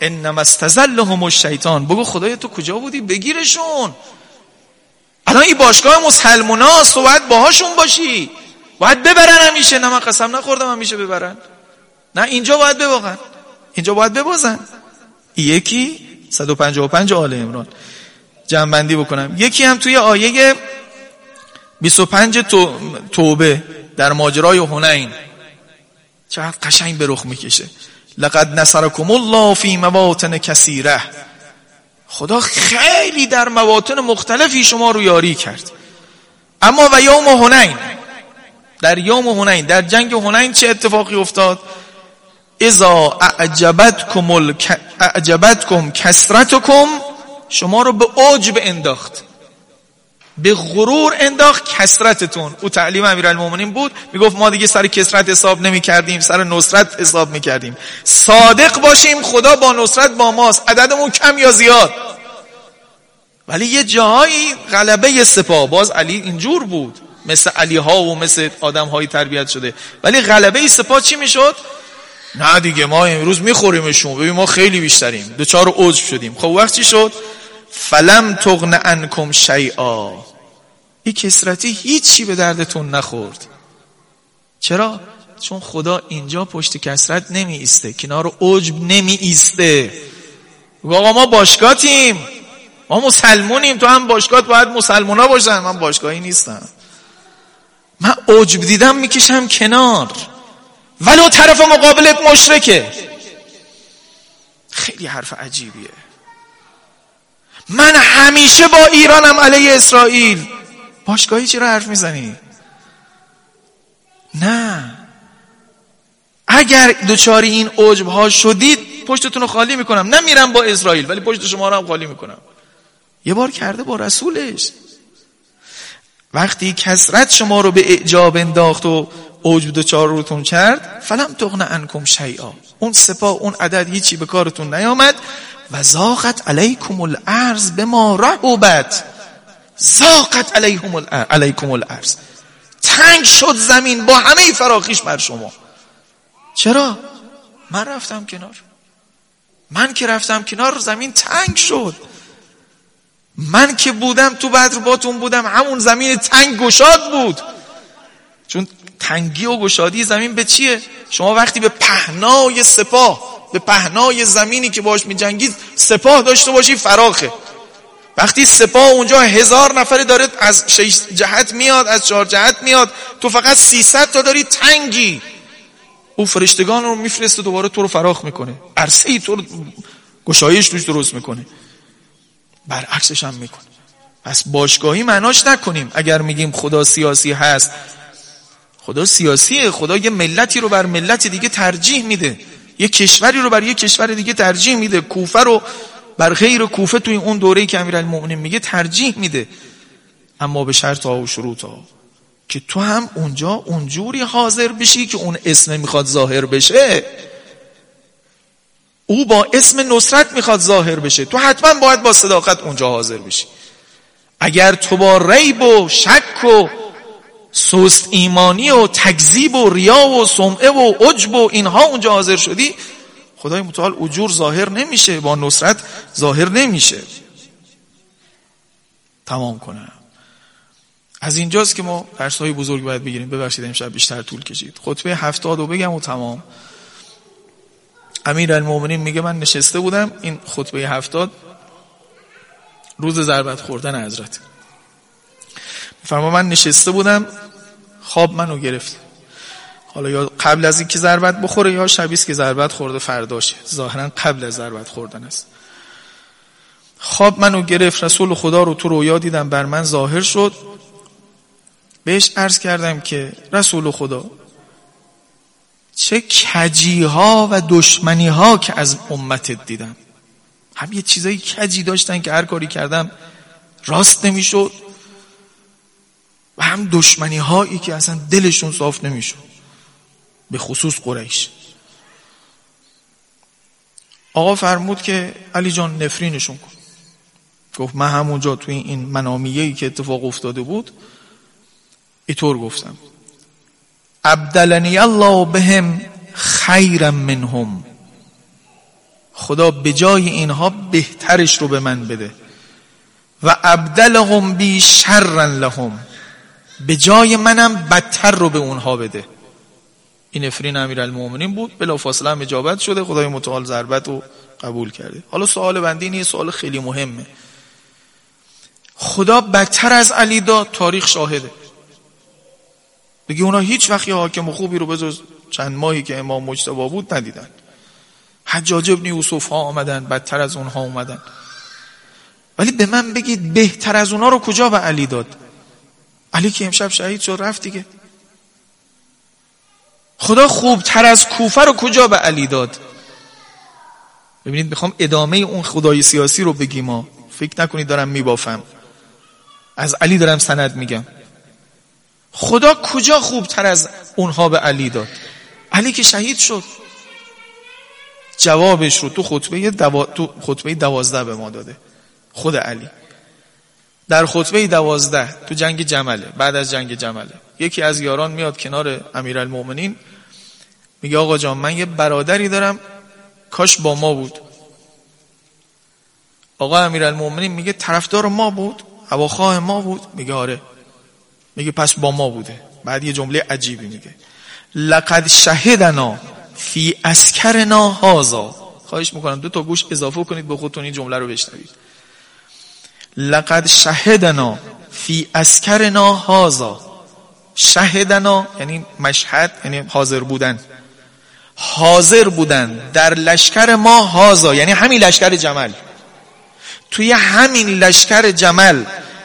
انما استزلهم الشیطان. بگو خدای تو کجا بودی؟ بگیرشون. الان این باشگاه تو باید باهاشون باشی. باید ببرن همیشه نه من قسم نخوردم همیشه ببرن. نه اینجا باید بباغن. اینجا باید ببازن. یکی 155 آل امران جنبندی بکنم. یکی هم توی آیه 25 توبه در ماجرای هنین چقدر قشنگ به رخ می‌کشه. لقد نصرکم الله فی مواطن کثیره. خدا خیلی در مواطن مختلفی شما رو یاری کرد. اما و یوم هنین در یوم هنین در جنگ هنین چه اتفاقی افتاد؟ اذا اعجبتکم, الک... اعجبتکم کسرتکم شما رو به عجب انداخت به غرور انداخت کسرتتون. او تعلیم امیرالمومنین بود می‌گفت ما دیگه سر کسرت حساب نمی کردیم سر نصرت حساب می کردیم صادق باشیم خدا با نصرت با ماست عددمون کم یا زیاد؟ ولی یه جاهایی غلبه سپاه باز علی اینجور بود. مثل علی ها و مثل آدم های تربیت شده. ولی غلبه سپاه چی می‌شد؟ نه دیگه ما امروز میخوریمشون ببین ما خیلی بیشتریم. دوچار عجب شدیم. خب وقت چی شد؟ فلم تغن انکم شیئا. این کسرتی هیچی به دردتون نخورد. چرا؟ چون خدا اینجا پشت کسرت نمی ایسته کنار عجب نمی ایسته آقا ما باشگاتیم ما مسلمونیم. تو هم باشگات باید مسلمونا باشن. من باشگاهی نیستم. من عجب دیدم می‌کشم کنار. ولو طرف مقابلت مشرکه. خیلی حرف عجیبیه. من همیشه با ایرانم علیه اسرائیل. باشگاهی چرا حرف می‌زنی؟ نه. اگر دوچاری این عجب ها شدید پشتتون رو خالی می‌کنم. نمیرم با اسرائیل ولی پشت شما رو هم خالی می‌کنم. یه بار کرده با رسولش. وقتی کسرت شما رو به اعجاب انداخت و اوج چار روتون کرد فلم تغن انکم شیئا. اون سپاه اون عدد هیچی به کارتون نیامد و زاقت علیکم الارض به ما رهوبت زاقت علیکم الارض, علیکم الارض. تنگ شد زمین با همه فراخیش بر شما. چرا؟ من رفتم کنار. من که رفتم کنار زمین تنگ شد. من که بودم تو بدر باتون بودم همون زمین تنگ گشاد بود. چون تنگی و گشادی زمین به چیه؟ شما وقتی به پهنای سپاه به پهنای زمینی که باش می جنگید سپاه داشته باشی فراخه. وقتی سپاه اونجا هزار نفر داره از شش جهت میاد از چهار جهت میاد تو فقط سیصد تا داری تنگی. او فرشتگان رو میفرسته دوباره تو رو فراخ می‌کنه. عرصه ای تو رو گشایش توش درست می‌کنه. برعکسش هم می‌کنه پس باشگاهی معناش نکنیم. اگر میگیم خدا سیاسی هست خدا سیاسیه. خدا یه ملتی رو بر ملت دیگه ترجیح میده. یه کشوری رو بر یه کشور دیگه ترجیح میده. کوفه رو بر غیر کوفه توی اون دوره‌ای که امیرالمومنین میگه ترجیح میده. اما به شرط ها و شروط ها که تو هم اونجا اونجوری حاضر بشی که اون اسم می‌خواد ظاهر بشه. او با اسم نصرت می‌خواد ظاهر بشه. تو حتما باید با صداقت اونجا حاضر بشی. اگر تو با ریب و شک و سست ایمانی و تکذیب و ریا و سمعه و عجب و اینها اونجا حاضر شدی خدای متعال اجور ظاهر نمیشه با نصرت ظاهر نمیشه. تمام کنم. از اینجاست که ما درس های بزرگ باید بگیریم. ببخشید امشب بیشتر طول کشید. خطبه هفتاد و بگم و تمام. امیر المومنین میگه من نشسته بودم این خطبه هفتاد روز ضربت خوردن حضرت. فرما من نشسته بودم خواب منو گرفت. حالا یا قبل از اینکه ضربت بخوره یا شبیست که ضربت خورده فرداشه. ظاهرا قبل از ضربت خوردن است. خواب منو گرفت رسول خدا رو تو رویا دیدم بر من ظاهر شد. بهش عرض کردم که رسول خدا چه کجی ها و دشمنی ها که از امتت دیدم. هم یه چیزایی کجی داشتن که هر کاری کردم راست نمی‌شد و هم دشمنی هایی که اصلا دلشون صاف نمی‌شد به خصوص قریش. آقا فرمود که علی جان نفرینشون کن. گفت من همونجا توی این منامیهی که اتفاق افتاده بود اینطور گفتم. ابدلنی الله بهم خیرا منهم. خدا به جای اینها بهترش رو به من بده. و ابدلهم بی شرا لهم. به جای منم بدتر رو به اونها بده. این افرین امیر المومنین بود. بلا فاصله هم اجابت شده. خدای متعال ضربت رو قبول کرده. حالا سوال بندی اینه سوال خیلی مهمه. خدا بدتر از علی داد. تاریخ شاهده. بگی اونا هیچ وقت یه حاکم خوبی رو بجز چند ماهی که امام مجتبا بود ندیدن. حجاج ابن یوسف ها آمدن بدتر از اونها اومدن. ولی به من بگید بهتر از اونها رو کجا به علی داد؟ علی که امشب شهید شد رفت دیگه. خدا خوبتر از کوفه رو کجا به علی داد؟ ببینید می‌خوام ادامه اون خدای سیاسی رو بگیم ما فکر نکنید دارم میبافم. از علی دارم سند میگم. خدا کجا خوبتر از اونها به علی داد؟ علی که شهید شد. جوابش رو تو خطبه, دوا... تو خطبه دوازده به ما داده. خود علی. در خطبه دوازده تو جنگ جمله بعد از جنگ جمله. یکی از یاران میاد کنار امیرالمومنین میگه آقا جان من یه برادری دارم کاش با ما بود. آقا امیرالمومنین میگه طرفدار ما بود هواخواه ما بود. میگه آره. میگه پس با ما بوده. بعد یه جمله عجیبی میگه. لقد شهدنا فی اسکرنا هازا خواهش می‌کنم دو تا گوش اضافه کنید به خودتون این جمله رو بشنوید. لقد شهدنا فی اسکرنا هازا شهدنا یعنی مشهد یعنی حاضر بودن. حاضر بودن در لشکر ما هازا یعنی همین لشکر جمل. توی همین لشکر جمل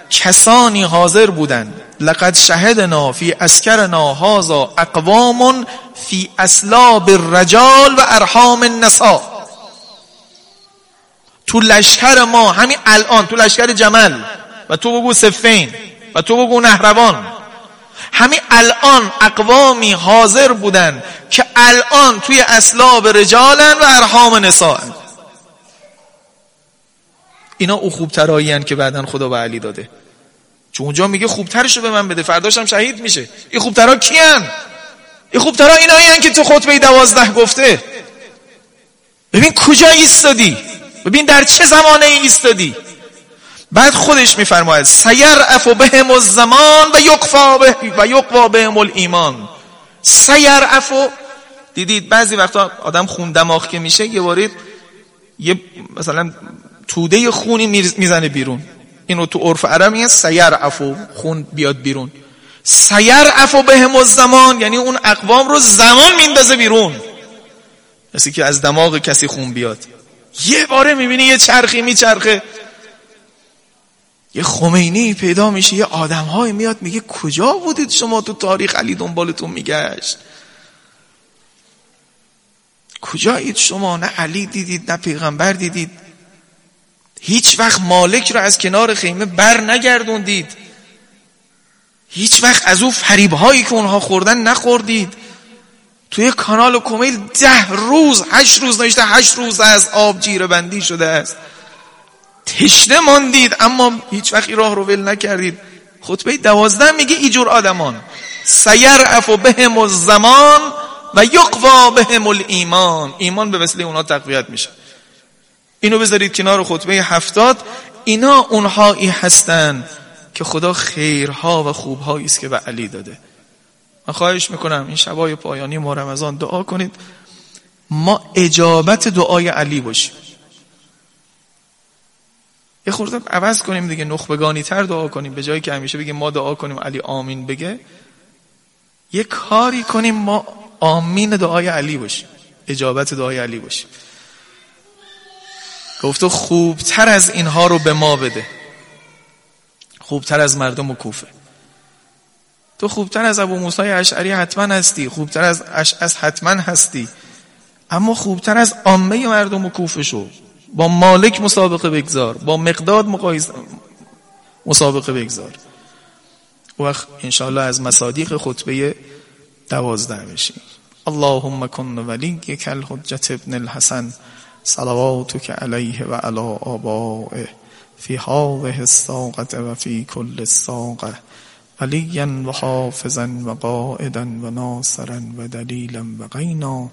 کسانی حاضر بودن لقد شهدنا فی اسکرنا هازا اقوام فی اسلاب الرجال و ارحام النساء. تو لشکر ما همین الان تو لشکر جمل و تو بگو سفین و تو بگو نهروان. همین الان اقوامی حاضر بودن که الان توی اسلاب رجالن و ارحام نساءن. اینا او خوبترایی که بعدا خدا به علی داده. چون اونجا میگه خوبترشو به من بده. فرداشم شهید میشه. این خوبترا کیان؟ این خوبترا اینایی که تو خطبه دوازده گفته. ببین کجا ایستادی؟ ببین در چه زمانه ایستادی؟ بعد خودش میفرماید سیر افو بهم الزمان و یقفا به و یقوا بهم الایمان. سیر افو دیدید بعضی وقتا آدم خون دماغ که میشه یه وارد یه مثلا توده خونی می‌زنه بیرون. اینو تو عرف عرب میگن سیر افو خون بیاد بیرون. سیر افو بهم الزمان یعنی اون اقوام رو زمان میندازه بیرون. مثل که از دماغ کسی خون بیاد. یه باره می‌بینی یه چرخی میچرخه. یه خمینی پیدا میشه یه آدم های میاد میگه کجا بودید شما تو تاریخ؟ علی دنبالتون میگشت. کجایید شما؟ نه علی دیدید نه پیغمبر دیدید. هیچ وقت مالک رو از کنار خیمه بر نگردوندید. هیچ وقت از او فریب هایی که اونها خوردن نخوردید. توی کانال و کمیل ده روز هشت روز نوشته هشت روز از آب جیره بندی شده است. تشنه ماندید اما هیچ وقتی راه رو ول نکردید. خطبه دوازده میگه ایجور آدمان. سیر افو بهم الزمان و یقوا بهم ایمان ایمان به وسیله اونا تقویت میشه. اینو بذارید کنار خطبه هفتاد. اینا اونهایی هستند که خدا خیرها و خوبهایی است که به علی داده. من خواهش می‌کنم این شبای پایانی ما رمضان دعا کنید. ما اجابت دعای علی باشیم. یه خورده عوض کنیم دیگه نخبگانی تر دعا کنیم. به جایی که همیشه بگیم ما دعا کنیم علی آمین بگه. یه کاری کنیم ما آمین دعای علی باشیم. اجابت دعای علی باشیم. گفت خوبتر از اینها رو به ما بده. خوبتر از مردم و کوفه. تو خوبتر از ابو موسی اشعری حتما هستی خوبتر از اشعث حتما هستی. اما خوبتر از عامه مردم و کوفه شو. با مالک مسابقه بگذار با مقداد مقایسه مسابقه بگذار. وقت انشاءالله از مصادیق خطبه دوازده بشیم. اللهم کن ولی کل حجت ابن الحسن. صلواتك علیه و علی آبائه فی هذه الساقه و فی کل الساقه ولیا و حافظا و قائدا و ناصرا و دلیلا و غینا